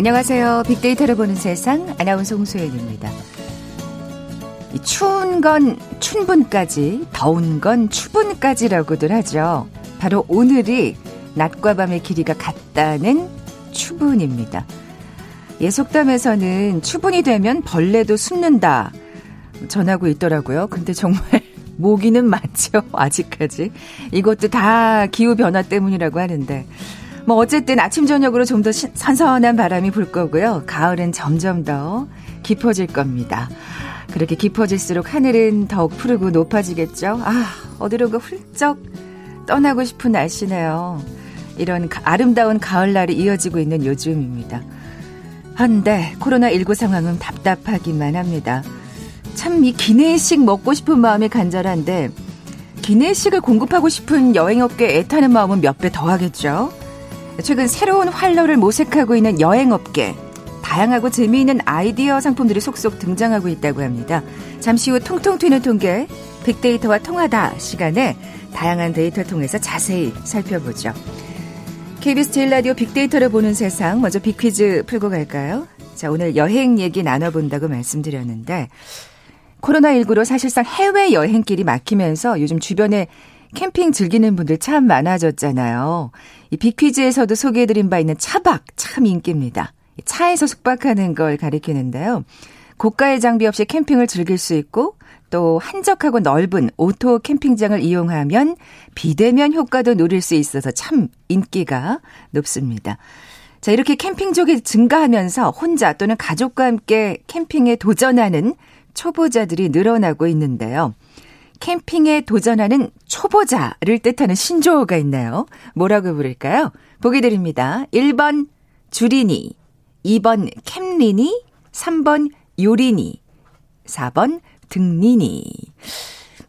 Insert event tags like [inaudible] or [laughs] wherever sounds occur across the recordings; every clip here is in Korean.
안녕하세요. 빅데이터를 보는 세상 아나운서 홍소연입니다. 추운 건 춘분까지, 더운 건 추분까지라고들 하죠. 바로 오늘이 낮과 밤의 길이가 같다는 추분입니다. 예, 속담에서는 추분이 되면 벌레도 숨는다. 전하고 있더라고요. 근데 정말 [laughs] 모기는 맞죠. 아직까지. 이것도 다 기후 변화 때문이라고 하는데. 뭐 어쨌든 아침 저녁으로 좀 더 선선한 바람이 불 거고요. 가을은 점점 더 깊어질 겁니다. 그렇게 깊어질수록 하늘은 더욱 푸르고 높아지겠죠. 아, 어디론가 훌쩍 떠나고 싶은 날씨네요. 이런 아름다운 가을날이 이어지고 있는 요즘입니다. 한데 코로나19 상황은 답답하기만 합니다. 참 이 기내식 먹고 싶은 마음이 간절한데 기내식을 공급하고 싶은 여행업계 애타는 마음은 몇 배 더 하겠죠. 최근 새로운 활로를 모색하고 있는 여행업계. 다양하고 재미있는 아이디어 상품들이 속속 등장하고 있다고 합니다. 잠시 후 통통 튀는 통계, 빅데이터와 통하다 시간에 다양한 데이터 통해서 자세히 살펴보죠. KBS 제일 라디오 빅데이터를 보는 세상, 먼저 빅퀴즈 풀고 갈까요? 자, 오늘 여행 얘기 나눠본다고 말씀드렸는데, 코로나19로 사실상 해외 여행길이 막히면서 요즘 주변에 캠핑 즐기는 분들 참 많아졌잖아요. 이 빅퀴즈에서도 소개해드린 바 있는 차박 참 인기입니다. 차에서 숙박하는 걸 가리키는데요. 고가의 장비 없이 캠핑을 즐길 수 있고 또 한적하고 넓은 오토 캠핑장을 이용하면 비대면 효과도 누릴 수 있어서 참 인기가 높습니다. 자, 이렇게 캠핑족이 증가하면서 혼자 또는 가족과 함께 캠핑에 도전하는 초보자들이 늘어나고 있는데요. 캠핑에 도전하는 초보자를 뜻하는 신조어가 있나요? 뭐라고 부를까요? 보기 드립니다. 1번 주리니, 2번 캠리니, 3번 요리니, 4번 등리니.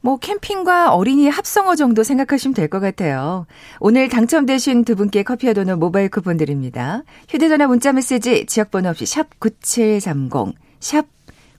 뭐 캠핑과 어린이 합성어 정도 생각하시면 될 것 같아요. 오늘 당첨되신 두 분께 커피와 도넛 모바일 쿠폰 드립니다. 휴대전화 문자 메시지 지역번호 없이 샵 9730, 샵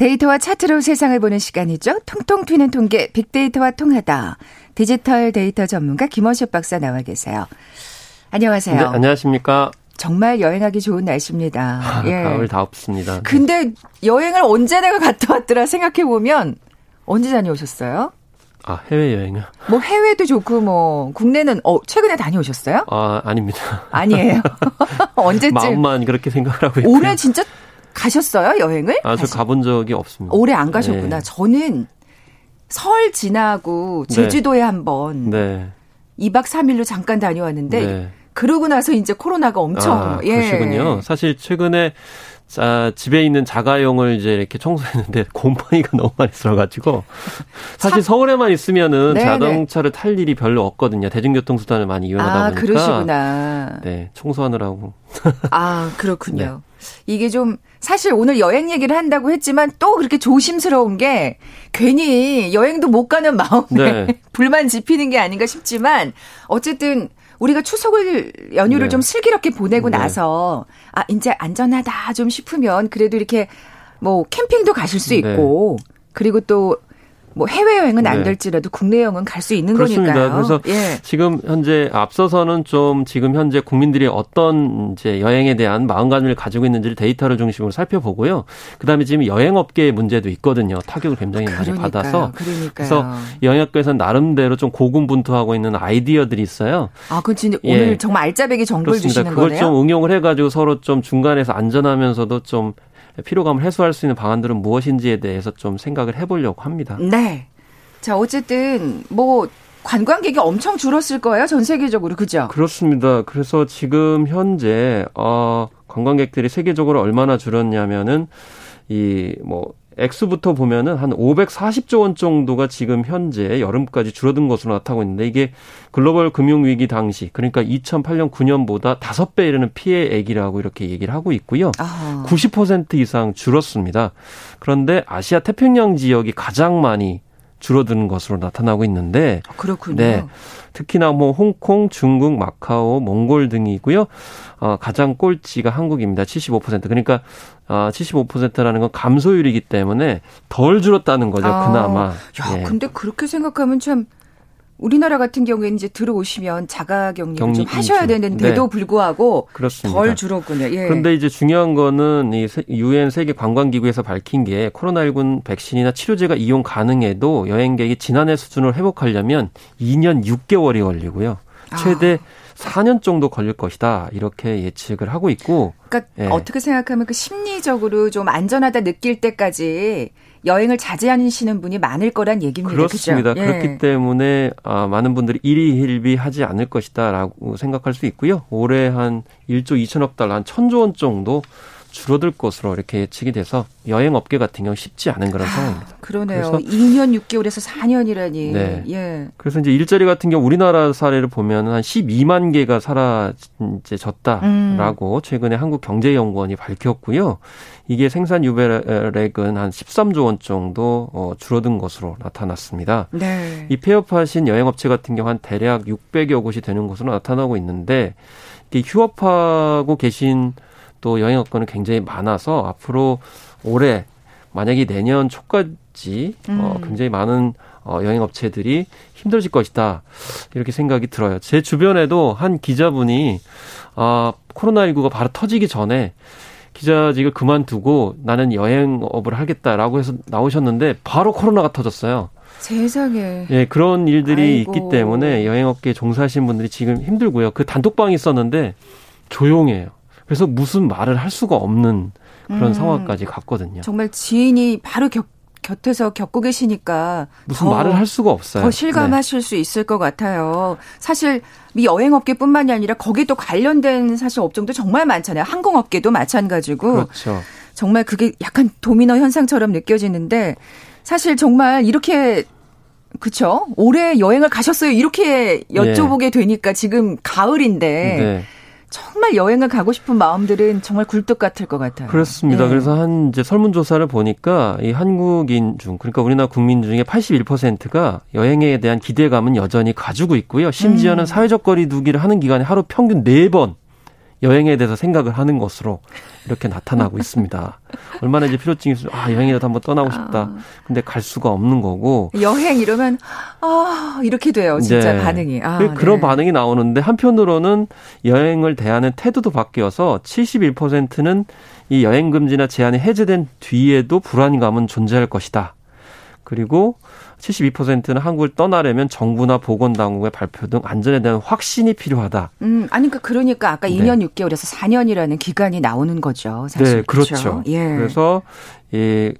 데이터와 차트로 세상을 보는 시간이죠. 통통 튀는 통계 빅데이터와 통하다. 디지털 데이터 전문가 김원식 박사 나와 계세요. 안녕하세요. 네, 안녕하십니까. 정말 여행하기 좋은 날씨입니다. 아, 예. 가을 다 없습니다. 근데 여행을 언제 내가 갔다 왔더라 생각해 보면 언제 다녀오셨어요? 아 해외 여행요? 뭐 해외도 좋고 뭐 국내는 어 최근에 다녀오셨어요? 아 아닙니다. 아니에요. [laughs] 언제쯤? 마음만 그렇게 생각을 하고 있고 올해 진짜 가셨어요 여행을? 아, 저 가본 적이 없습니다. 올해 안 가셨구나. 네. 저는 설 지나고 네. 제주도에 네. 한번 네. 2박 3일로 잠깐 다녀왔는데 네. 그러고 나서 이제 코로나가 엄청 아, 예. 그러시군요. 사실 최근에 자, 집에 있는 자가용을 이제 이렇게 청소했는데 [laughs] 곰팡이가 너무 많이 들어가지고 [laughs] 사실 서울에만 있으면은 네네. 자동차를 탈 일이 별로 없거든요. 대중교통 수단을 많이 이용하다 아, 보니까. 그러시구나. 네, 청소하느라고. 아, 그렇군요. [laughs] 네. 이게 좀 사실 오늘 여행 얘기를 한다고 했지만 또 그렇게 조심스러운 게 괜히 여행도 못 가는 마음에 네. [laughs] 불만 지피는 게 아닌가 싶지만 어쨌든 우리가 추석을 연휴를 네. 좀 슬기롭게 보내고 네. 나서 아 이제 안전하다 좀 싶으면 그래도 이렇게 뭐 캠핑도 가실 수 네. 있고 그리고 또 뭐 해외여행은 안 네. 될지라도 국내 여행은 갈 수 있는 그렇습니다. 거니까요. 그래서 예. 지금 현재 앞서서는 좀 지금 현재 국민들이 어떤 이제 여행에 대한 마음가짐을 가지고 있는지를 데이터를 중심으로 살펴보고요. 그다음에 지금 여행업계의 문제도 있거든요. 타격을 굉장히 그러니까요. 많이 받아서 그러니까요. 그래서 여행업계에서는 나름대로 좀 고군분투하고 있는 아이디어들이 있어요. 아, 그 진짜 예. 오늘 정말 알짜배기 정보를 그렇습니다. 주시는 그걸 거네요. 좀 응용을 해가지고 서로 좀 중간에서 안전하면서도 좀 피로감을 해소할 수 있는 방안들은 무엇인지에 대해서 좀 생각을 해보려고 합니다. 네. 자, 어쨌든 뭐 관광객이 엄청 줄었을 거예요, 전 세계적으로. 그죠? 그렇습니다. 그래서 지금 현재 어 관광객들이 세계적으로 얼마나 줄었냐면은 이 뭐 액수부터 보면은 한 540조 원 정도가 지금 현재 여름까지 줄어든 것으로 나타나고 있는데 이게 글로벌 금융 위기 당시 그러니까 2008년 9년보다 5배 이르는 피해액이라고 이렇게 얘기를 하고 있고요. 아. 90% 이상 줄었습니다. 그런데 아시아 태평양 지역이 가장 많이 줄어드는 것으로 나타나고 있는데 아, 그렇군요. 네. 특히나 뭐 홍콩, 중국, 마카오, 몽골 등이고요. 어, 가장 꼴찌가 한국입니다. 75%. 그러니까 어, 75%라는 건 감소율이기 때문에 덜 줄었다는 거죠. 아, 그나마. 야, 예. 근데 그렇게 생각하면 참 우리나라 같은 경우에는 이제 들어오시면 자가 격리를 격리, 좀 하셔야 되는데도 네. 불구하고 그렇습니다. 덜 줄었군요. 예. 그런데 이제 중요한 거는 이 유엔 세계 관광기구에서 밝힌 게 코로나19 백신이나 치료제가 이용 가능해도 여행객이 지난해 수준을 회복하려면 2년 6개월이 걸리고요. 최대 아. 4년 정도 걸릴 것이다. 이렇게 예측을 하고 있고. 그러니까 예. 어떻게 생각하면 그 심리적으로 좀 안전하다 느낄 때까지 여행을 자제하시는 분이 많을 거란 얘기입니다. 그렇습니다. 그렇죠? 그렇기 때문에 아, 많은 분들이 일희일비하지 않을 것이다라고 생각할 수 있고요. 올해 한 1조 2천억 달러, 한 1천조 원 정도 줄어들 것으로 이렇게 예측이 돼서 여행 업계 같은 경우 쉽지 않은 그런 아, 상황입니다. 그러네요. 그래서 2년 6개월에서 4년이라니. 네. 예. 그래서 이제 일자리 같은 경우 우리나라 사례를 보면 한 12만 개가 사라졌다라고 음. 최근에 한국경제연구원이 밝혔고요. 이게 생산 유배액은 한 13조 원 정도 어, 줄어든 것으로 나타났습니다. 네. 이 폐업하신 여행업체 같은 경우 한 대략 600여 곳이 되는 것으로 나타나고 있는데 휴업하고 계신 또 여행업권은 굉장히 많아서 앞으로 올해 만약에 내년 초까지 어, 음. 어, 굉장히 많은 어, 여행업체들이 힘들어질 것이다. 이렇게 생각이 들어요. 제 주변에도 한 기자분이 아, 코로나19가 바로 터지기 전에 기자직을 그만두고 나는 여행업을 하겠다라고 해서 나오셨는데 바로 코로나가 터졌어요. 세상에. 예, 그런 일들이 아이고. 있기 때문에 여행업계에 종사하시는 분들이 지금 힘들고요. 그 단톡방이 있었는데 조용해요. 그래서 무슨 말을 할 수가 없는 그런 음, 상황까지 갔거든요. 정말 지인이 바로 겹, 곁에서 겪고 계시니까 무슨 말을 할 수가 없어요. 더 실감하실 네. 수 있을 것 같아요. 사실 이 여행업계뿐만이 아니라 거기에 또 관련된 사실 업종도 정말 많잖아요. 항공업계도 마찬가지고. 그렇죠. 정말 그게 약간 도미노 현상처럼 느껴지는데 사실 정말 이렇게 그쵸? 올해 여행을 가셨어요. 이렇게 여쭤보게 네. 되니까 지금 가을인데 네. 정말 여행을 가고 싶은 마음들은 정말 굴뚝 같을 것 같아요. 그렇습니다. 예. 그래서 한 이제 설문조사를 보니까 이 한국인 중 그러니까 우리나라 국민 중에 81%가 여행에 대한 기대감은 여전히 가지고 있고요. 심지어는 음. 사회적 거리두기를 하는 기간에 하루 평균 4번 여행에 대해서 생각을 하는 것으로 이렇게 나타나고 있습니다. 얼마나 이제 필요증이 있으면 아 여행이라도 한번 떠나고 싶다. 아. 근데 갈 수가 없는 거고 여행 이러면 아 이렇게 돼요. 진짜 네. 반응이. 아, 그 그런 네. 반응이 나오는데 한편으로는 여행을 대하는 태도도 바뀌어서 71%는 이 여행 금지나 제한이 해제된 뒤에도 불안감은 존재할 것이다. 그리고 72%는 한국을 떠나려면 정부나 보건당국의 발표 등 안전에 대한 확신이 필요하다. 음, 아니 그러니까, 그러니까 아까 네. 2년 6개월에서 4년이라는 기간이 나오는 거죠. 사실. 네, 그렇죠. 그렇죠. 예. 그래서 예,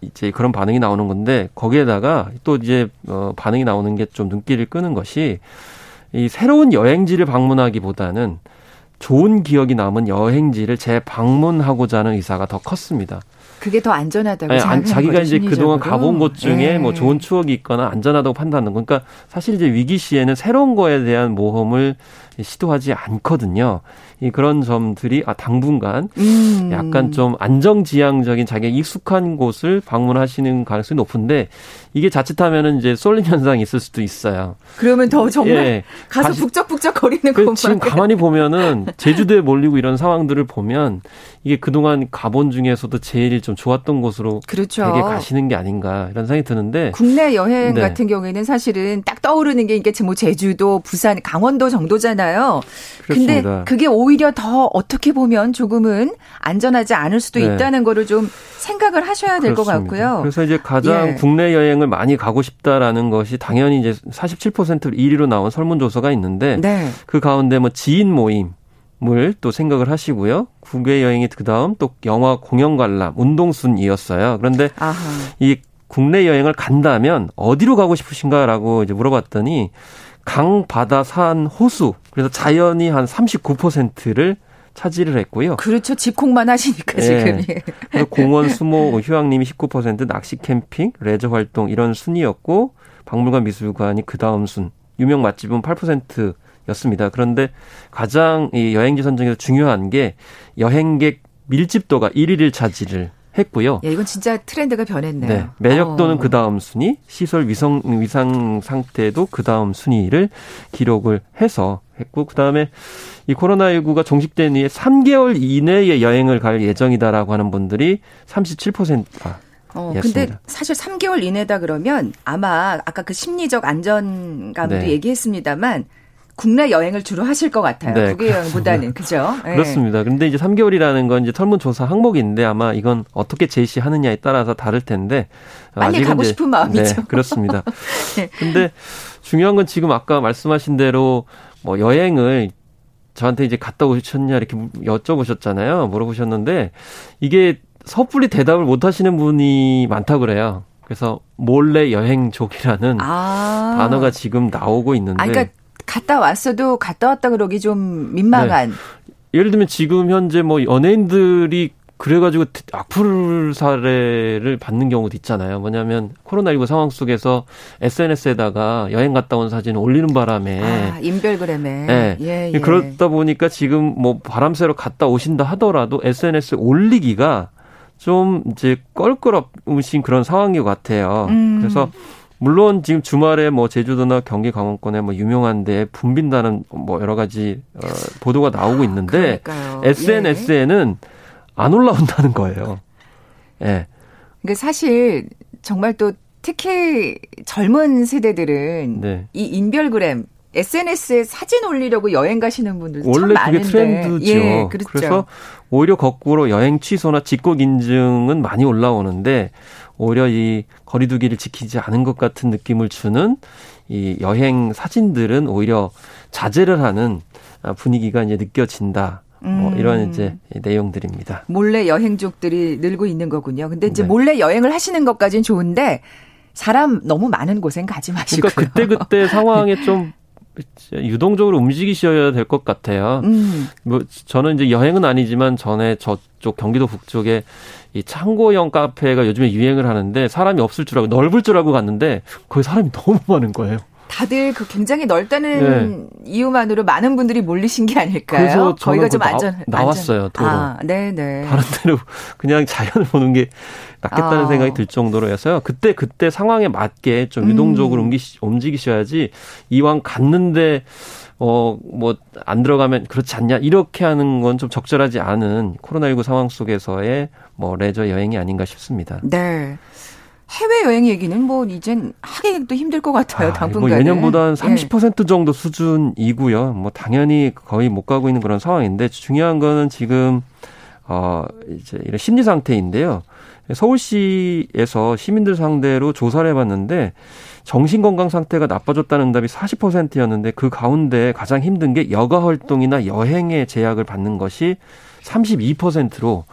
이제 그런 반응이 나오는 건데 거기에다가 또 이제 어 반응이 나오는 게 좀 눈길을 끄는 것이 이 새로운 여행지를 방문하기보다는 좋은 기억이 남은 여행지를 재방문하고자 하는 의사가 더 컸습니다. 그게 더 안전하다고 네, 생각하는 자기가 거죠, 이제 그동안 가본 곳 중에 네. 뭐 좋은 추억이 있거나 안전하다고 판단하는 거. 그러니까 사실 이제 위기 시에는 새로운 거에 대한 모험을 시도하지 않거든요. 이 그런 점들이 아 당분간 음. 약간 좀 안정지향적인 자기가 익숙한 곳을 방문하시는 가능성이 높은데 이게 자칫하면은 이제 쏠림 현상이 있을 수도 있어요. 그러면 더 정말 예. 가서 북적북적 거리는 그 것만. 지금 가만히 보면은 [laughs] 제주도에 몰리고 이런 상황들을 보면 이게 그동안 가본 중에서도 제일 좀 좋았던 곳으로 그렇죠. 되게 가시는 게 아닌가 이런 생각이 드는데 국내 여행 네. 같은 경우에는 사실은 딱 떠오르는 게 이게 뭐 제주도, 부산, 강원도 정도잖아요. 그렇습니다. 근데 그게 오히려 더 어떻게 보면 조금은 안전하지 않을 수도 네. 있다는 거를 좀 생각을 하셔야 될 것 같고요. 그래서 이제 가장 예. 국내 여행을 많이 가고 싶다라는 것이 당연히 이제 47% 1위로 나온 설문조사가 있는데 네. 그 가운데 뭐 지인 모임 을또 생각을 하시고요. 국외 여행이 그 다음 또 영화 공연 관람, 운동 순이었어요. 그런데 아하. 이 국내 여행을 간다면 어디로 가고 싶으신가라고 이제 물어봤더니 강, 바다, 산, 호수. 그래서 자연이 한 39%를 차지를 했고요. 그렇죠. 집콕만 하시니까 지금. 예. 공원, 수목, 휴양림이 19%, 낚시, 캠핑, 레저 활동 이런 순이었고 박물관, 미술관이 그 다음 순. 유명 맛집은 8%였습니다. 그런데 가장 이 여행지 선정에서 중요한 게 여행객 밀집도가 1위를 차지를 했고요. 야, 이건 진짜 트렌드가 변했네요. 네. 매력도는 어. 그 다음 순위, 시설 위성, 위상 상태도 그 다음 순위를 기록을 해서 했고, 그 다음에 이 코로나19가 종식된 이후에 3개월 이내에 여행을 갈 예정이다라고 하는 분들이 37%가 어, 근데 사실 3개월 이내다 그러면 아마 아까 그 심리적 안전감도 네. 얘기했습니다만 국내 여행을 주로 하실 것 같아요. 네, 국외 여행보다는 그죠? 네. 그렇습니다. 그런데 이제 3개월이라는 건 이제 설문조사 항목인데 아마 이건 어떻게 제시하느냐에 따라서 다를 텐데 빨리 가고 이제, 싶은 마음이죠. 네, 그렇습니다. 네. [laughs] 근데 중요한 건 지금 아까 말씀하신 대로 뭐 여행을 저한테 이제 갔다 오셨냐 이렇게 여쭤보셨잖아요. 물어보셨는데 이게 섣불리 대답을 못 하시는 분이 많다 그래요. 그래서 몰래 여행족이라는 아. 단어가 지금 나오고 있는데 아, 그러니까 갔다 왔어도 갔다 왔다 그러기 좀 민망한. 네. 예를 들면 지금 현재 뭐 연예인들이 그래가지고 악플 사례를 받는 경우도 있잖아요. 뭐냐면 코로나19 상황 속에서 SNS에다가 여행 갔다 온 사진 을 올리는 바람에 아, 인별그램에 네. 예, 예. 그렇다 보니까 지금 뭐 바람 쐬러 갔다 오신다 하더라도 SNS에 올리기가 좀 이제 껄끄럽으신 그런 상황인 것 같아요. 음. 그래서 물론 지금 주말에 뭐 제주도나 경기 강원권에 뭐 유명한데 붐빈다는 뭐 여러 가지 어, 보도가 나오고 있는데 그러니까요. SNS에는 예. 안 올라온다는 거예요. 예. 그러니까 사실 정말 또 특히 젊은 세대들은 네. 이 인별그램 SNS에 사진 올리려고 여행 가시는 분들 참 원래 많은데. 그게 트렌드죠. 예, 그렇죠. 그래서 오히려 거꾸로 여행 취소나 직곡 인증은 많이 올라오는데 오히려 이 거리두기를 지키지 않은 것 같은 느낌을 주는 이 여행 사진들은 오히려 자제를 하는 분위기가 이제 느껴진다. 뭐 음. 이런 이제 내용들입니다. 몰래 여행족들이 늘고 있는 거군요. 근데 이제 네. 몰래 여행을 하시는 것까지는 좋은데 사람 너무 많은 곳엔 가지 마시고요. 그러니까 그때 그때 [laughs] 상황에 좀 유동적으로 움직이셔야 될 것 같아요. 음. 뭐 저는 이제 여행은 아니지만 전에 저쪽 경기도 북쪽에 이 창고형 카페가 요즘에 유행을 하는데 사람이 없을 줄 알고 넓을 줄 알고 갔는데 거기 사람이 [laughs] 너무 많은 거예요. 다들 그 굉장히 넓다는 네. 이유만으로 많은 분들이 몰리신 게 아닐까요? 그래서 거기가 좀 안전 나, 왔어요 도로. 아, 네, 네. 다른 데로 그냥 자연을 보는 게 낫겠다는 아. 생각이 들 정도로해서요. 그때 그때 상황에 맞게 좀 유동적으로 음. 움직이셔야지 이왕 갔는데 어, 뭐, 안 들어가면 그렇지 않냐, 이렇게 하는 건 좀 적절하지 않은 코로나19 상황 속에서의 뭐, 레저 여행이 아닌가 싶습니다. 네. 해외 여행 얘기는 뭐 이젠 하기도 힘들 것 같아요. 아, 당분간. 뭐 예년보다 한30% 예. 정도 수준이고요. 뭐 당연히 거의 못 가고 있는 그런 상황인데 중요한 거는 지금 어 이제 이런 심리 상태인데요. 서울시에서 시민들 상대로 조사를 해봤는데 정신 건강 상태가 나빠졌다는 응답이 40%였는데 그 가운데 가장 힘든 게 여가 활동이나 여행에 제약을 받는 것이 32%로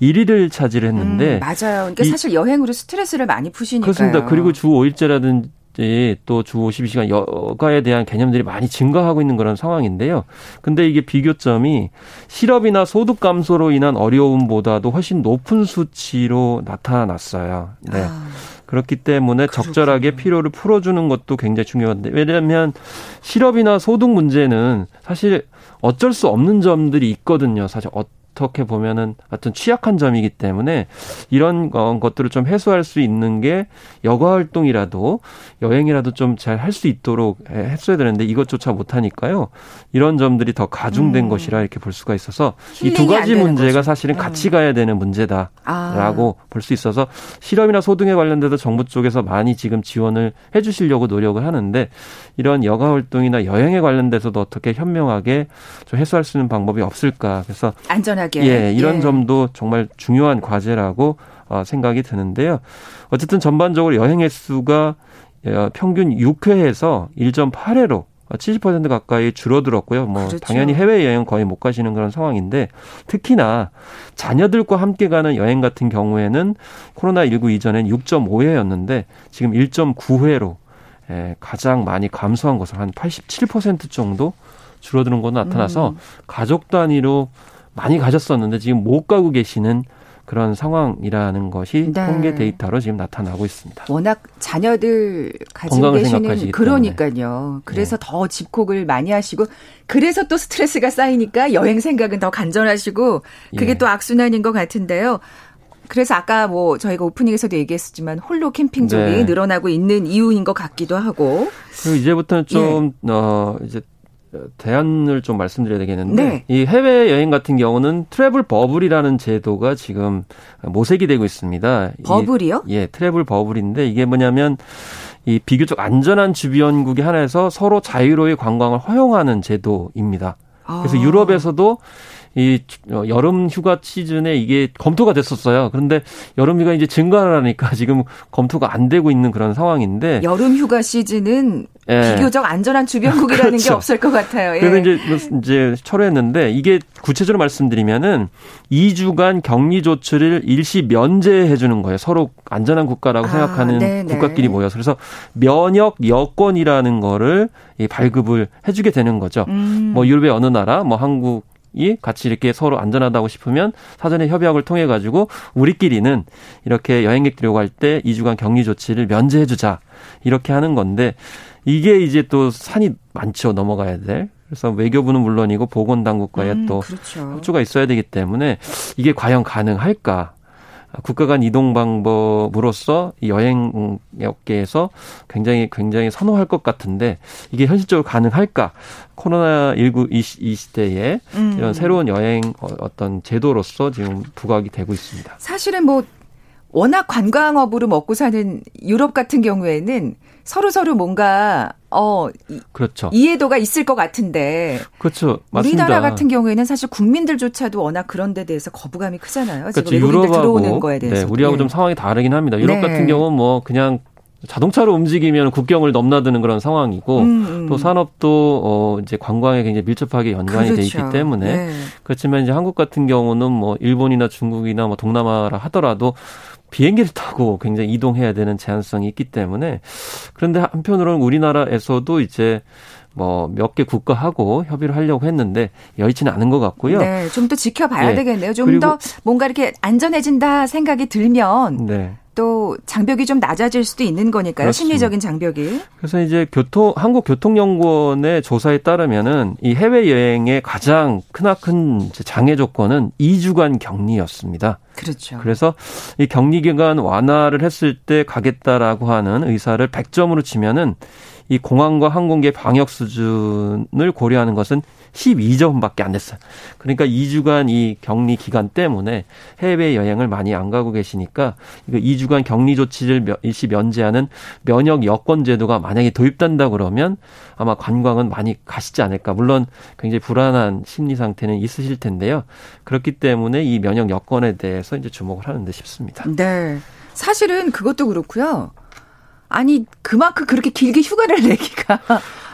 1위를 차지를 했는데 음, 맞아요. 그러니까 사실 여행으로 스트레스를 많이 푸시니까 그렇습니다. 그리고 주 5일제라든지 또주 52시간 여가에 대한 개념들이 많이 증가하고 있는 그런 상황인데요. 근데 이게 비교점이 실업이나 소득 감소로 인한 어려움보다도 훨씬 높은 수치로 나타났어요. 네. 아. 그렇기 때문에 그렇군요. 적절하게 필요를 풀어주는 것도 굉장히 중요한데 왜냐하면 실업이나 소득 문제는 사실 어쩔 수 없는 점들이 있거든요. 사실 어떻게 보면은 어떤 취약한 점이기 때문에 이런 것들을 좀 해소할 수 있는 게 여가 활동이라도 여행이라도 좀 잘 할 수 있도록 했어야 되는데 이것조차 못하니까요. 이런 점들이 더 가중된 음. 것이라 이렇게 볼 수가 있어서 이 두 가지 문제가 거죠. 사실은 음. 같이 가야 되는 문제다라고 아. 볼수 있어서 실업이나 소득에 관련돼서 정부 쪽에서 많이 지금 지원을 해주시려고 노력을 하는데 이런 여가 활동이나 여행에 관련돼서도 어떻게 현명하게 좀 해소할 수 있는 방법이 없을까. 그래서 안전하 안전하게. 예, 이런 예. 점도 정말 중요한 과제라고 어, 생각이 드는데요. 어쨌든 전반적으로 여행 횟수가 어, 평균 6회에서 1.8회로 70% 가까이 줄어들었고요. 뭐 그렇죠. 당연히 해외 여행 거의 못 가시는 그런 상황인데 특히나 자녀들과 함께 가는 여행 같은 경우에는 코로나 19 이전엔 6.5회였는데 지금 1.9회로 예, 가장 많이 감소한 것을 한 87% 정도 줄어드는 거 나타나서 음. 가족 단위로 많이 가셨었는데 지금 못 가고 계시는 그런 상황이라는 것이 네. 통계 데이터로 지금 나타나고 있습니다. 워낙 자녀들 가지고 계시는 그러니까요. 그래서 네. 더 집콕을 많이 하시고 그래서 또 스트레스가 쌓이니까 여행 생각은 더 간절하시고 그게 예. 또 악순환인 것 같은데요. 그래서 아까 뭐 저희가 오프닝에서도 얘기했었지만 홀로 캠핑족이 네. 늘어나고 있는 이유인 것 같기도 하고. 그리고 이제부터는 좀, 예. 어, 이제 대안을 좀 말씀드려야 되겠는데 네. 이 해외 여행 같은 경우는 travel bubble이라는 제도가 지금 모색이 되고 있습니다. bubble이요? 예, travel bubble인데 이게 뭐냐면 이 비교적 안전한 주변국이 하나에서 서로 자유로이 관광을 허용하는 제도입니다. 그래서 아. 유럽에서도 이 어, 여름 휴가 시즌에 이게 검토가 됐었어요. 그런데 여름 휴가 이제 증가를 하니까 [laughs] 지금 검토가 안 되고 있는 그런 상황인데 여름 휴가 시즌은 예. 비교적 안전한 주변국이라는 그렇죠. 게 없을 것 같아요. 예. 그래서 이제 뭐 이제 철회했는데 이게 구체적으로 말씀드리면은 2주간 격리 조치를 일시 면제해 주는 거예요. 서로 안전한 국가라고 아, 생각하는 네네. 국가끼리 모여서 그래서 면역 여권이라는 거를 발급을 해주게 되는 거죠. 음. 뭐 유럽의 어느 나라, 뭐 한국 이 같이 이렇게 서로 안전하다고 싶으면 사전에 협약을 통해 가지고 우리끼리는 이렇게 여행객들이 오고 할 때 2주간 격리 조치를 면제해 주자. 이렇게 하는 건데 이게 이제 또 산이 많죠. 넘어가야 될. 그래서 외교부는 물론이고 보건당국과의 음, 또 그렇죠. 협조가 있어야 되기 때문에 이게 과연 가능할까? 국가 간 이동 방법으로서 여행 업계에서 굉장히 굉장히 선호할 것 같은데 이게 현실적으로 가능할까? 코로나 19 이, 이 시대에 음. 이런 새로운 여행 어, 어떤 제도로서 지금 부각이 되고 있습니다. 사실은 뭐 워낙 관광업으로 먹고 사는 유럽 같은 경우에는 서로 서로 뭔가 어 그렇죠. 이해도가 있을 것 같은데 그렇죠. 맞습니다. 우리나라 같은 경우에는 사실 국민들조차도 워낙 그런 데 대해서 거부감이 크잖아요. 그렇죠. 지금 외국인들 들어오는 거에 대해서. 네, 우리하고 예. 좀 상황이 다르긴 합니다. 유럽 네. 같은 경우는 뭐 그냥 자동차로 움직이면 국경을 넘나드는 그런 상황이고 음, 음. 또 산업도 어 이제 관광에 굉장히 밀접하게 연관이 그렇죠. 돼 있기 때문에 네. 그렇지만 이제 한국 같은 경우는 뭐 일본이나 중국이나 뭐 동남아라 하더라도 비행기를 타고 굉장히 이동해야 되는 제한성이 있기 때문에 그런데 한편으로는 우리나라에서도 이제 뭐 몇 개 국가하고 협의를 하려고 했는데 여의치는 않은 것 같고요. 네, 좀 더 지켜봐야 네. 되겠네요. 좀 더 뭔가 이렇게 안전해진다 생각이 들면 네. 또 장벽이 좀 낮아질 수도 있는 거니까요. 그렇습니다. 심리적인 장벽이. 그래서 이제 교통 한국 교통연구원의 조사에 따르면은 이 해외 여행의 가장 크나큰 장애 조건은 2주간 격리였습니다. 그렇죠. 그래서 이 격리 기간 완화를 했을 때 가겠다라고 하는 의사를 100점으로 치면은 이 공항과 항공기 방역 수준을 고려하는 것은 12점밖에 안 됐어요. 그러니까 2주간 이 격리 기간 때문에 해외 여행을 많이 안 가고 계시니까 이거 2주간 격리 조치를 일시 면제하는 면역 여권 제도가 만약에 도입된다 그러면 아마 관광은 많이 가시지 않을까. 물론 굉장히 불안한 심리 상태는 있으실 텐데요. 그렇기 때문에 이 면역 여권에 대해서 이제 주목을 하는 듯 싶습니다. 네. 사실은 그것도 그렇고요. 아니 그만큼 그렇게 길게 휴가를 [laughs] 내기가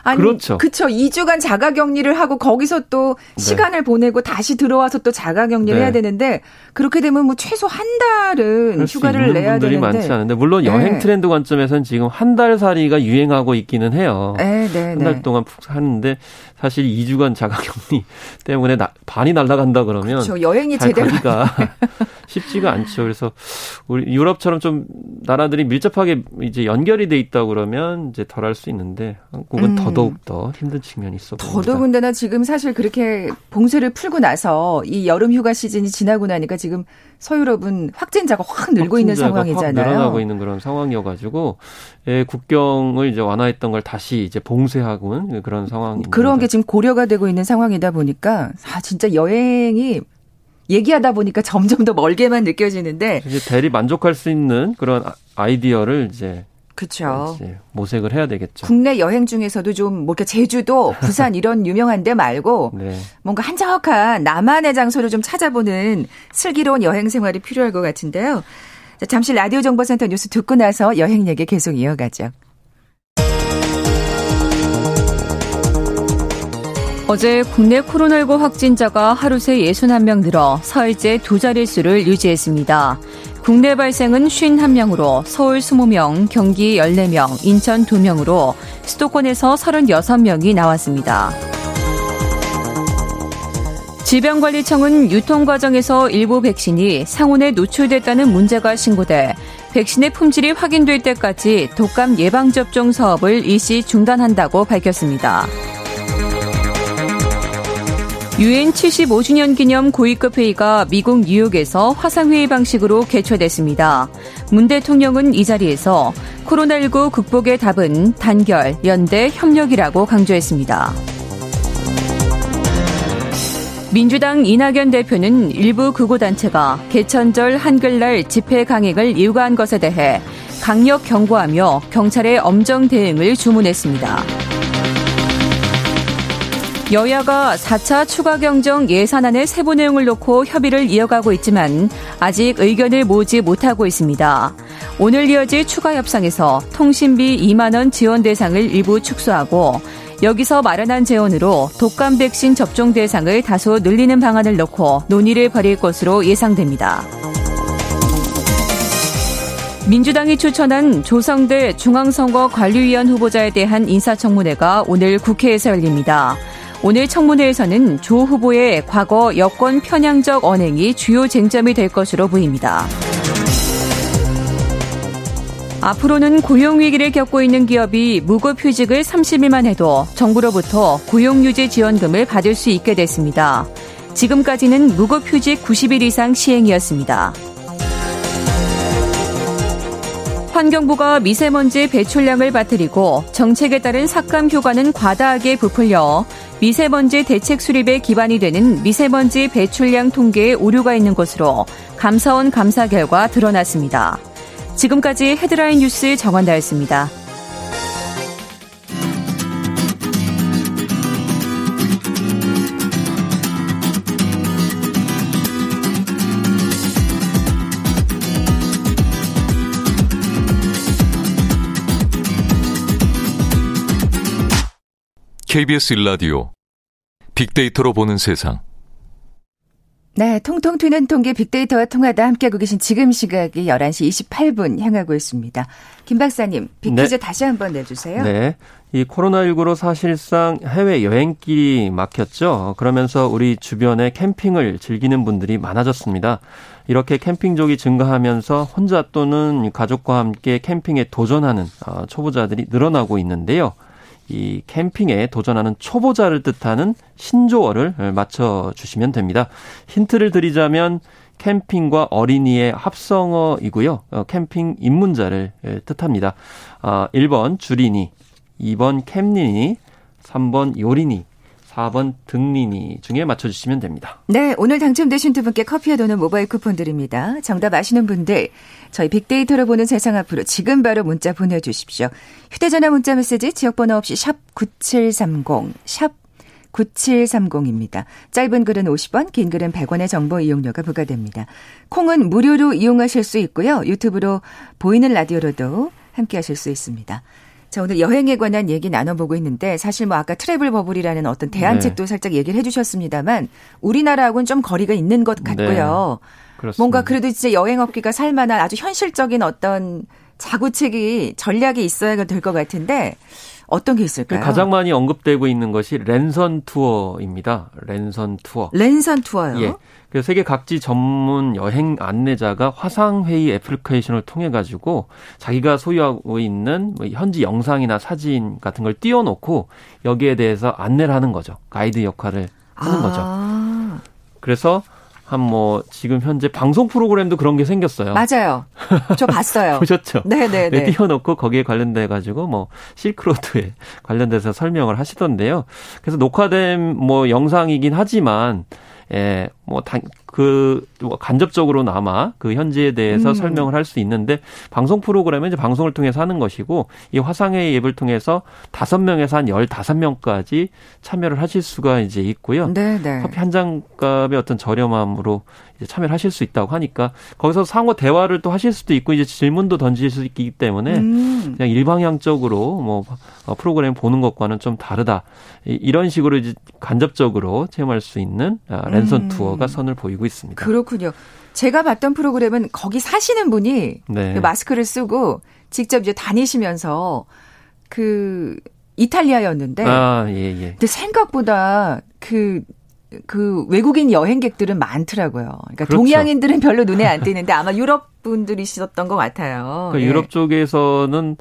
아니, 그렇죠. 그쵸. 2주간 자가 격리를 하고 거기서 또 네. 시간을 보내고 다시 들어와서 또 자가 격리를 네. 해야 되는데 그렇게 되면 뭐 최소 한 달은 휴가를 내야 분들이 되는데 많지 않은데 물론 여행 네. 트렌드 관점에서는 지금 한 달 살이가 유행하고 있기는 해요. 네, 네, 한달 네. 동안 푹 하는데 사실 2주간 자가 격리 [laughs] 때문에 나, 반이 날아간다 그러면 그렇죠. 여행이 제대로 가기가 [laughs] 쉽지가 않죠. 그래서 우리 유럽처럼 좀 나라들이 밀접하게 이제 연결이 돼 있다 그러면 이제 덜 할 수 있는데 한국은 음. 더 더욱 더 힘든 측면이 있어 보입니다. 더더군다나 지금 사실 그렇게 봉쇄를 풀고 나서 이 여름 휴가 시즌이 지나고 나니까 지금 서유럽은 확진자가 확 늘고 있는 상황이잖아요. 확 늘어나고 있는 그런 상황이어가지고 예, 국경을 이제 완화했던 걸 다시 이제 봉쇄하고 그런 상황입니다. 그런 게 지금 고려가 되고 있는 상황이다 보니까 아 진짜 여행이 얘기하다 보니까 [laughs] 점점 더 멀게만 느껴지는데 이제 대리 만족할 수 있는 그런 아이디어를 이제 그렇죠. 모색을 해야 되겠죠. 국내 여행 중에서도 좀 뭐 이렇게 제주도, [laughs] 부산 이런 유명한 데 말고 네. 뭔가 한적한 나만의 장소를 좀 찾아보는 슬기로운 여행 생활이 필요할 것 같은데요. 자, 잠시 라디오 정보센터 뉴스 듣고 나서 여행 얘기 계속 이어가죠. 어제 국내 코로나19 확진자가 하루 새 61명 늘어 사흘째 두 자릿수를 유지했습니다. 국내 발생은 51명으로 서울 20명, 경기 14명, 인천 2명으로 수도권에서 36명이 나왔습니다. 질병관리청은 유통 과정에서 일부 백신이 상온에 노출됐다는 문제가 신고돼 백신의 품질이 확인될 때까지 독감 예방접종 사업을 일시 중단한다고 밝혔습니다. 유엔 75주년 기념 고위급 회의가 미국 뉴욕에서 화상회의 방식으로 개최됐습니다. 문 대통령은 이 자리에서 코로나19 극복의 답은 단결, 연대, 협력이라고 강조했습니다. 민주당 이낙연 대표는 일부 극우단체가 개천절 한글날 집회 강행을 일과한 것에 대해 강력 경고하며 경찰의 엄정 대응을 주문했습니다. 여야가 4차 추가 경정 예산안의 세부 내용을 놓고 협의를 이어가고 있지만 아직 의견을 모으지 못하고 있습니다. 오늘 이어질 추가 협상에서 통신비 2만 원 지원 대상을 일부 축소하고 여기서 마련한 재원으로 독감 백신 접종 대상을 다소 늘리는 방안을 놓고 논의를 벌일 것으로 예상됩니다. 민주당이 추천한 조성대 중앙선거관리위원 후보자에 대한 인사청문회가 오늘 국회에서 열립니다. 오늘 청문회에서는 조 후보의 과거 여권 편향적 언행이 주요 쟁점이 될 것으로 보입니다. 앞으로는 고용위기를 겪고 있는 기업이 무급휴직을 30일만 해도 정부로부터 고용유지 지원금을 받을 수 있게 됐습니다. 지금까지는 무급휴직 90일 이상 시행이었습니다. 환경부가 미세먼지 배출량을 빠뜨리고 정책에 따른 삭감 효과는 과다하게 부풀려 미세먼지 대책 수립에 기반이 되는 미세먼지 배출량 통계에 오류가 있는 것으로 감사원 감사 결과 드러났습니다. 지금까지 헤드라인 뉴스 정원다였습니다. KBS 일라디오 빅데이터로 보는 세상 네, 통통 튀는 통계 빅데이터와 통하다 함께하고 계신 지금 시각이 11시 28분 향하고 있습니다. 김 박사님, 빅퀴즈 네. 다시 한번 내주세요. 네. 이 코로나19로 사실상 해외 여행길이 막혔죠. 그러면서 우리 주변에 캠핑을 즐기는 분들이 많아졌습니다. 이렇게 캠핑족이 증가하면서 혼자 또는 가족과 함께 캠핑에 도전하는 어, 초보자들이 늘어나고 있는데요. 이 캠핑에 도전하는 초보자를 뜻하는 신조어를 맞춰 주시면 됩니다. 힌트를 드리자면 캠핑과 어린이의 합성어이고요. 어, 캠핑 입문자를 뜻합니다. 1번 아, 주린이, 2번 캠린이, 3번 요린이, 4번 등린이 중에 맞춰주시면 됩니다. 네, 오늘 당첨되신 두 분께 커피와 도는 모바일 쿠폰 드립니다. 정답 아시는 분들 저희 빅데이터로 보는 세상 앞으로 지금 바로 문자 보내주십시오. 휴대전화 문자 메시지 지역번호 없이 샵 9730, 샵 9730입니다. 짧은 글은 50원, 긴 글은 100원의 정보 이용료가 부과됩니다. 콩은 무료로 이용하실 수 있고요. 유튜브로 보이는 라디오로도 함께 하실 수 있습니다. 자, 오늘 여행에 관한 얘기 나눠보고 있는데 사실 뭐 아까 트래블 버블이라는 어떤 대안책도 네. 살짝 얘기를 해주셨습니다만 우리나라하고는 좀 거리가 있는 것 같고요. 네. 뭔가 그래도 진짜 여행업계가 살만한 아주 현실적인 어떤 자구책이 전략이 있어야 될 것 같은데 어떤 게 있을까요? 가장 많이 언급되고 있는 것이 랜선 투어입니다. 랜선 투어. 랜선 투어요? 예. 그 세계 각지 전문 여행 안내자가 화상 회의 애플리케이션을 통해 가지고 자기가 소유하고 있는 뭐 현지 영상이나 사진 같은 걸 띄워놓고 여기에 대해서 안내를 하는 거죠. 가이드 역할을 하는 아. 거죠. 그래서 한 뭐 지금 현재 방송 프로그램도 그런 게 생겼어요. 맞아요. 저 봤어요. [laughs] 보셨죠? 네네네. 네, 띄워놓고 거기에 관련돼 가지고 뭐 실크로드에 [laughs] 관련돼서 설명을 하시던데요. 그래서 녹화된 뭐 영상이긴 하지만 예, 뭐, 당, 그, 뭐 간접적으로나마 그 현지에 대해서 음. 설명을 할 수 있는데, 방송 프로그램은 이제 방송을 통해서 하는 것이고, 이 화상회의 앱을 통해서 다섯 명에서 한 열다섯 명까지 참여를 하실 수가 이제 있고요. 네네. 네. 커피 한 잔 값의 어떤 저렴함으로 이제 참여를 하실 수 있다고 하니까, 거기서 상호 대화를 또 하실 수도 있고, 이제 질문도 던질 수 있기 때문에, 음. 그냥 일방향적으로 뭐, 어, 프로그램 보는 것과는 좀 다르다. 이런 식으로 이제 간접적으로 체험할 수 있는 아, 랜선 음. 투어가 선을 보이고 있습니다. 그렇군요. 제가 봤던 프로그램은 거기 사시는 분이 네. 그 마스크를 쓰고 직접 이제 다니시면서 그 이탈리아였는데 아, 예, 예. 근데 생각보다 그 그 외국인 여행객들은 많더라고요. 그러니까 그렇죠. 동양인들은 별로 눈에 안 띄는데 아마 유럽 분들이셨던 것 같아요. 그러니까 네. 유럽 쪽에서는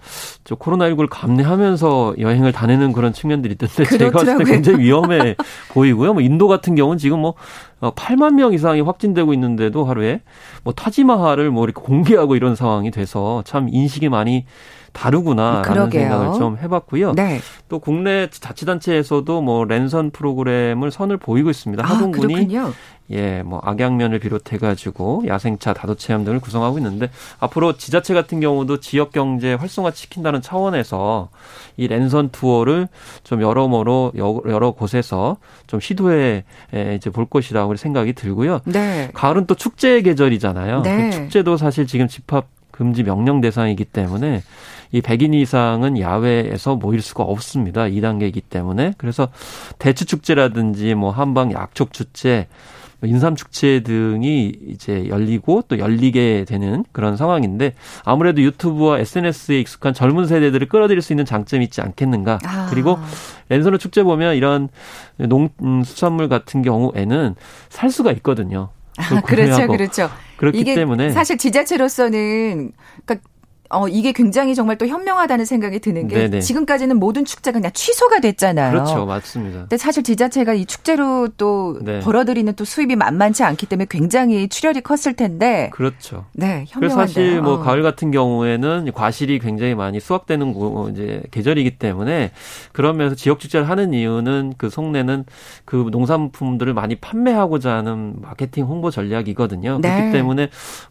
저 코로나19를 감내하면서 여행을 다니는 그런 측면들이 있던데 제가 봤을 때 그렇더라고요. 굉장히 위험해 [laughs] 보이고요. 뭐 인도 같은 경우는 지금 뭐 8만 명 이상이 확진되고 있는데도 하루에 뭐 타지마할을 뭐 이렇게 공개하고 이런 상황이 돼서 참 인식이 많이 다르구나라는 그러게요. 생각을 좀 해봤고요. 네. 또 국내 자치단체에서도 뭐 랜선 프로그램을 선을 보이고 있습니다. 아, 하동군이 그렇군요. 예, 뭐 악양면을 비롯해 가지고 야생차 다도 체험 등을 구성하고 있는데 앞으로 지자체 같은 경우도 지역 경제 활성화 시킨다는 차원에서 이 랜선 투어를 좀 여러모로 여- 여러 곳에서 좀 시도해 에, 이제 볼 것이라고 생각이 들고요. 네. 가을은 또 축제 계절이잖아요. 네. 그 축제도 사실 지금 집합 금지 명령 대상이기 때문에 이 100인 이상은 야외에서 모일 수가 없습니다. 2단계이기 때문에. 그래서 대추 축제라든지 뭐 한방 약촉 축제, 뭐 인삼 축제 등이 이제 열리고 또 열리게 되는 그런 상황인데 아무래도 유튜브와 SNS에 익숙한 젊은 세대들을 끌어들일 수 있는 장점이 있지 않겠는가. 아. 그리고 랜선호 축제 보면 이런 농 수산물 같은 경우에는 살 수가 있거든요. 아, 그렇죠. 그렇죠. 그렇기 이게 때문에 사실 지자체로서는 그러니까 어 이게 굉장히 정말 또 현명하다는 생각이 드는 게 네네. 지금까지는 모든 축제가 그냥 취소가 됐잖아요. 그렇죠, 맞습니다. 근데 사실 지자체가 이 축제로 또 네. 벌어들이는 또 수입이 만만치 않기 때문에 굉장히 출혈이 컸을 텐데 그렇죠. 네 그래서 현명한데요. 사실 뭐 어. 가을 같은 경우에는 과실이 굉장히 많이 수확되는 고- 이제 계절이기 때문에 그러면서 지역 축제를 하는 이유는 그 속내는 그 농산품들을 많이 판매하고자 하는 마케팅 홍보 전략이거든요. 네. 그렇기 때문에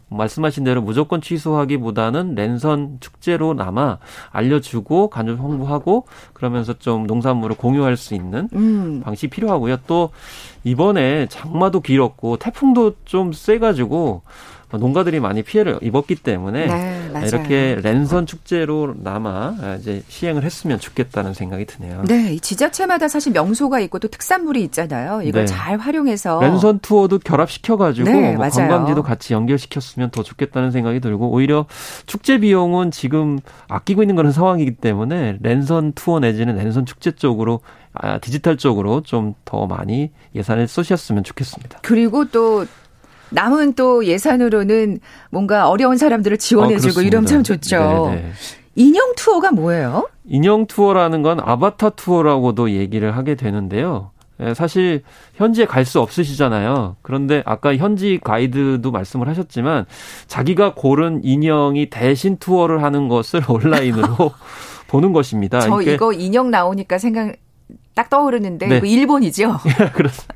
말씀하신 대로 무조건 취소하기보다는 랜선 축제로 남아 알려주고 간접 홍보하고 그러면서 좀 농산물을 공유할 수 있는 음. 방식이 필요하고요. 또 이번에 장마도 길었고 태풍도 좀 세가지고 농가들이 많이 피해를 입었기 때문에 네. 이렇게 랜선 축제로 남아 이제 시행을 했으면 좋겠다는 생각이 드네요. 네, 이 지자체마다 사실 명소가 있고 또 특산물이 있잖아요. 이걸 네. 잘 활용해서 랜선 투어도 결합시켜가지고 네, 뭐. 관광지도 같이 연결시켰으면 더 좋겠다는 생각이 들고 오히려 축제 비용은 지금 아끼고 있는 그런 상황이기 때문에 랜선 투어 내지는 랜선 축제 쪽으로 아, 디지털 쪽으로 좀 더 많이 예산을 쏘셨으면 좋겠습니다. 그리고 또 남은 또 예산으로는 뭔가 어려운 사람들을 지원해주고 아, 이러면 참. 좋죠. 네네. 인형 투어가 뭐예요? 인형 투어라는 건 아바타 투어라고도 얘기를 하게 되는데요. 예, 사실 현지에 갈 수 없으시잖아요. 그런데 아까 현지 가이드도 말씀을 하셨지만 자기가 고른 인형이 대신 투어를 하는 것을 [laughs] 온라인으로 [laughs] 보는 것입니다. 저 그러니까 이거 인형 나오니까 생각 딱 떠오르는데 네. 이거 일본이죠. [laughs] 그렇습니다.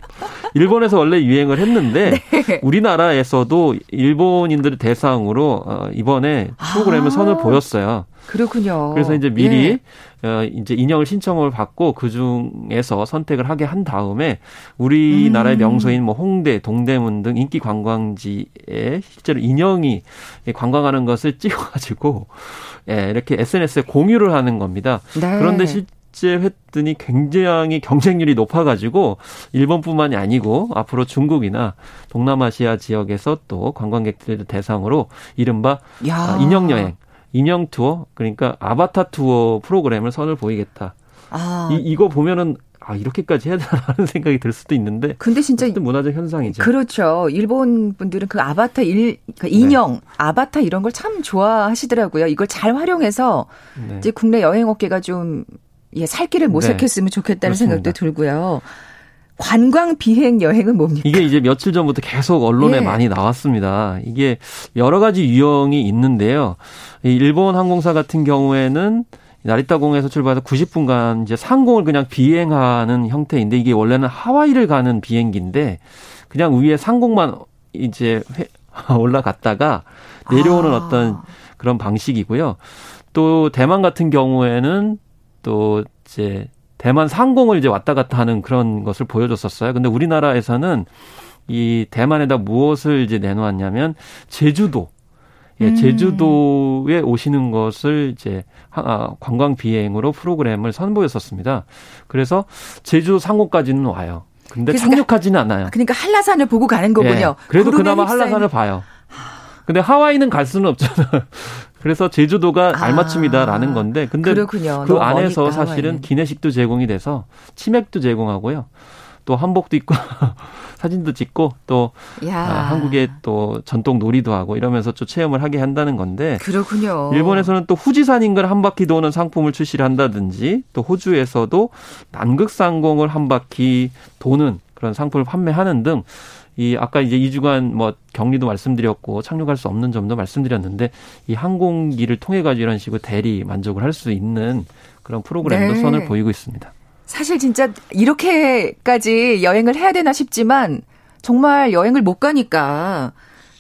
일본에서 원래 유행을 했는데 [laughs] 네. 우리나라에서도 일본인들을 대상으로 어, 이번에 프로그램을 아. 선을 보였어요. 그렇군요. 그래서 이제 미리 예. 어 이제 인형을 신청을 받고 그 중에서 선택을 하게 한 다음에 우리나라의 음. 명소인 뭐 홍대, 동대문 등 인기 관광지에 실제로 인형이 관광하는 것을 찍어가지고 예, 이렇게 SNS에 공유를 하는 겁니다. 네. 그런데 실 제 했더니 굉장히 경쟁률이 높아가지고 일본뿐만이 아니고 앞으로 중국이나 동남아시아 지역에서 또 관광객들을 대상으로 이른바 야. 아, 인형 여행, 인형 투어, 그러니까 아바타 투어 프로그램을 선을 보이겠다. 아. 이, 이거 보면은 아 이렇게까지 해야 되나라는 [laughs] 생각이 들 수도 있는데 근데 진짜 문화적 현상이죠. 그렇죠. 일본 분들은 그 아바타 일, 그 네. 인형, 아바타 이런 걸 참 좋아하시더라고요. 이걸 잘 활용해서 네. 이제 국내 여행 업계가 좀 예, 살 길을 모색했으면 좋겠다는 그렇습니다. 생각도 들고요. 관광 비행 여행은 뭡니까? 이게 이제 며칠 전부터 계속 언론에 예. 많이 나왔습니다. 이게 여러 가지 유형이 있는데요. 이 일본 항공사 같은 경우에는 나리타 공에서 출발해서 90분간 이제 상공을 그냥 비행하는 형태인데 이게 원래는 하와이를 가는 비행기인데 그냥 위에 상공만 이제 회- [laughs] 올라갔다가 내려오는 아. 어떤 그런 방식이고요. 또 대만 같은 경우에는 또 이제 대만 상공을 이제 왔다 갔다 하는 그런 것을 보여줬었어요. 근데 우리나라에서는 이 대만에다 무엇을 이제 내놓았냐면 제주도. 예, 음. 제주도에 오시는 것을 이제 하- 아, 관광 비행으로 프로그램을 선보였었습니다. 그래서 제주도 상공까지는 와요. 근데 그래서 착륙하지는 않아요. 그러니까 한라산을 보고 가는 거군요. 예, 그래도 그나마 휩싸이는- 한라산을 봐요. 근데 하와이는 갈 수는 없잖아요. 그래서 제주도가 아, 알맞춤이다라는 건데, 근데 그렇군요. 그 안에서 머니까, 사실은. 기내식도 제공이 돼서 치맥도 제공하고요. 또 한복도 입고 [laughs] 사진도 찍고 또 아, 한국의 또 전통 놀이도 하고 이러면서 좀 체험을 하게 한다는 건데 그렇군요. 일본에서는 또 후지산 인근 한 바퀴 도는 상품을 출시를 한다든지 또 호주에서도 남극상공을 한 바퀴 도는 그런 상품을 판매하는 등 이 아까 이제 2주간 뭐 격리도 말씀드렸고 착륙할 수 없는 점도 말씀드렸는데 이 항공기를 통해 가지고 이런 식으로 대리 만족을 할 수 있는 그런 프로그램도 네. 선을 보이고 있습니다. 사실 진짜 이렇게까지 여행을 해야 되나 싶지만 정말 여행을 못 가니까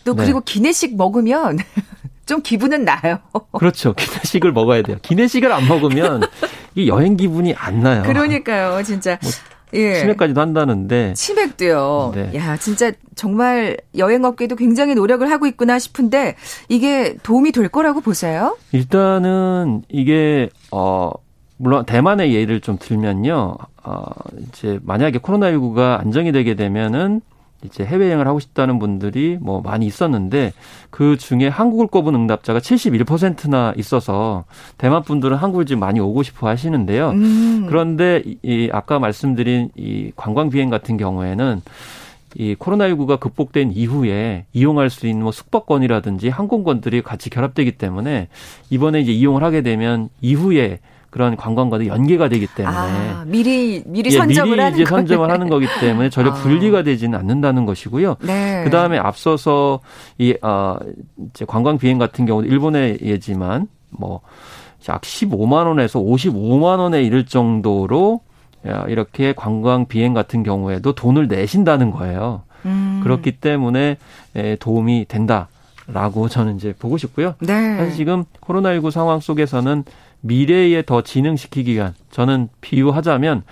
또 네. 그리고 네. 기내식 먹으면 [laughs] 좀 기분은 나요. 그렇죠. 기내식을 먹어야 돼요. 기내식을 안 먹으면 [laughs] 이 여행 기분이 안 나요. 그러니까요, 진짜. 뭐 예. 치맥까지도 한다는데. 치맥도요. 네. 야, 진짜 정말 여행업계도 굉장히 노력을 하고 있구나 싶은데 이게 도움이 될 거라고 보세요? 일단은 이게 어 물론 대만의 예를 좀 들면요. 어, 이제 만약에 코로나19가 안정이 되게 되면은 이제 해외여행을 하고 싶다는 분들이 뭐 많이 있었는데 그 중에 한국을 꼽은 응답자가 71%나 있어서 대만 분들은 한국을 지금 많이 오고 싶어 하시는데요. 음. 그런데 이 아까 말씀드린 이 관광 비행 같은 경우에는 이 코로나19가 극복된 이후에 이용할 수 있는 뭐 숙박권이라든지 항공권들이 같이 결합되기 때문에 이번에 이제 이용을 하게 되면 이후에 그런 관광과도 연계가 되기 때문에 아, 미리 미리 선점을 예, 미리 하는 이제 선점을 하는 거기 때문에 전혀 아. 분리가 되지는 않는다는 것이고요. 네. 그 다음에 앞서서 이 어, 이제 관광 비행 같은 경우도 일본의 예지만 뭐 약 15만 원에서 55만 원에 이를 정도로 이렇게 관광 비행 같은 경우에도 돈을 내신다는 거예요. 음. 그렇기 때문에 도움이 된다 라고 저는 이제 보고 싶고요. 네. 사실 지금 코로나19 상황 속에서는 미래에 더 진흥시키기 위한 저는 비유하자면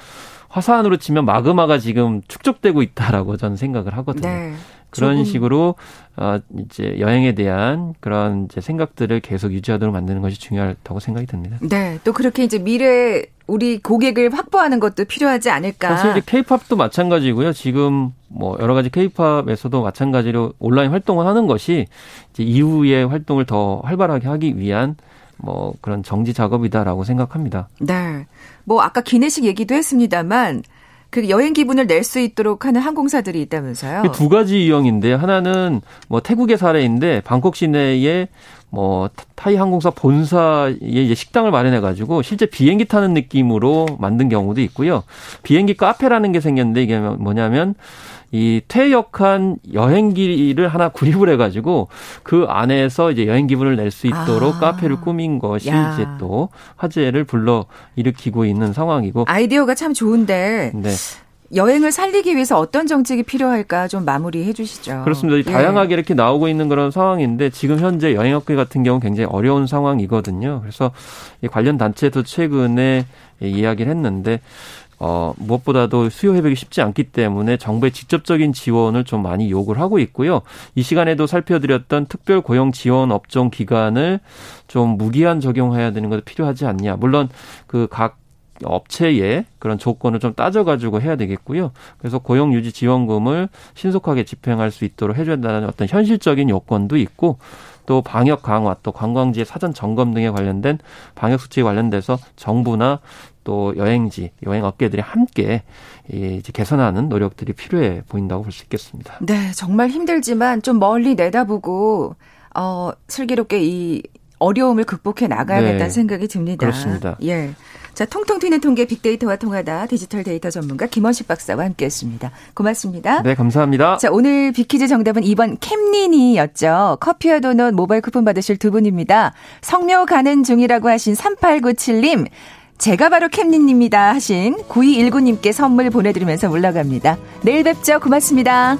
화산으로 치면 마그마가 지금 축적되고 있다라고 저는 생각을 하거든요. 네. 그런. 식으로 어 이제 여행에 대한 그런 이제 생각들을 계속 유지하도록 만드는 것이 중요하다고 생각이 듭니다. 네. 또 그렇게 이제 미래 우리 고객을 확보하는 것도 필요하지 않을까. 사실 이제 케이팝도 마찬가지고요. 지금 뭐 여러 가지 케이팝에서도 마찬가지로 온라인 활동을 하는 것이 이제 이후의 활동을 더 활발하게 하기 위한 뭐 그런 정지 작업이다라고 생각합니다. 네. 뭐 아까 기내식 얘기도 했습니다만 그 여행 기분을 낼 수 있도록 하는 항공사들이 있다면서요? 두 가지 유형인데 하나는 뭐 태국의 사례인데 방콕 시내에 뭐 타이 항공사 본사에 이제 식당을 마련해 가지고 실제 비행기 타는 느낌으로 만든 경우도 있고요. 비행기 카페라는 게 생겼는데 이게 뭐냐면 이 퇴역한 여행기를 하나 구입을 해가지고 그 안에서 이제 여행 기분을 낼 수 있도록 아. 카페를 꾸민 것이 야. 이제 또 화제를 불러 일으키고 있는 상황이고 아이디어가 참 좋은데 네. 여행을 살리기 위해서 어떤 정책이 필요할까 좀 마무리해 주시죠. 그렇습니다. 예. 다양하게 이렇게 나오고 있는 그런 상황인데 지금 현재 여행업계 같은 경우 굉장히 어려운 상황이거든요. 그래서 관련 단체도 최근에 이야기를 했는데 어, 무엇보다도 수요 회복이 쉽지 않기 때문에 정부의 직접적인 지원을 좀 많이 요구를 하고 있고요. 이 시간에도 살펴드렸던 특별 고용 지원 업종 기간을 좀 무기한 적용해야 되는 것도 필요하지 않냐. 물론 그각 업체의 그런 조건을 좀 따져가지고 해야 되겠고요. 그래서 고용유지 지원금을 신속하게 집행할 수 있도록 해줘야 된다는 어떤 현실적인 요건도 있고 또 방역 강화, 또 관광지의 사전 점검 등에 관련된 방역 수칙에 관련돼서 정부나 또 여행지, 여행 업계들이 함께 이제 개선하는 노력들이 필요해 보인다고 볼 수 있겠습니다. 네, 정말 힘들지만 좀 멀리 내다보고 어 슬기롭게 이 어려움을 극복해 나가야겠다는 네, 생각이 듭니다. 그렇습니다. 예. 자, 통통 튀는 통계 빅데이터와 통하다 디지털 데이터 전문가 김원식 박사와 함께 했습니다. 고맙습니다. 네, 감사합니다. 자, 오늘 빅퀴즈 정답은 2번 캠린이였죠. 커피와 도넛 모바일 쿠폰 받으실 두 분입니다. 성묘 가는 중이라고 하신 3897님. 제가 바로 캠린입니다 하신 9219님께 선물 보내드리면서 올라갑니다. 내일 뵙죠. 고맙습니다.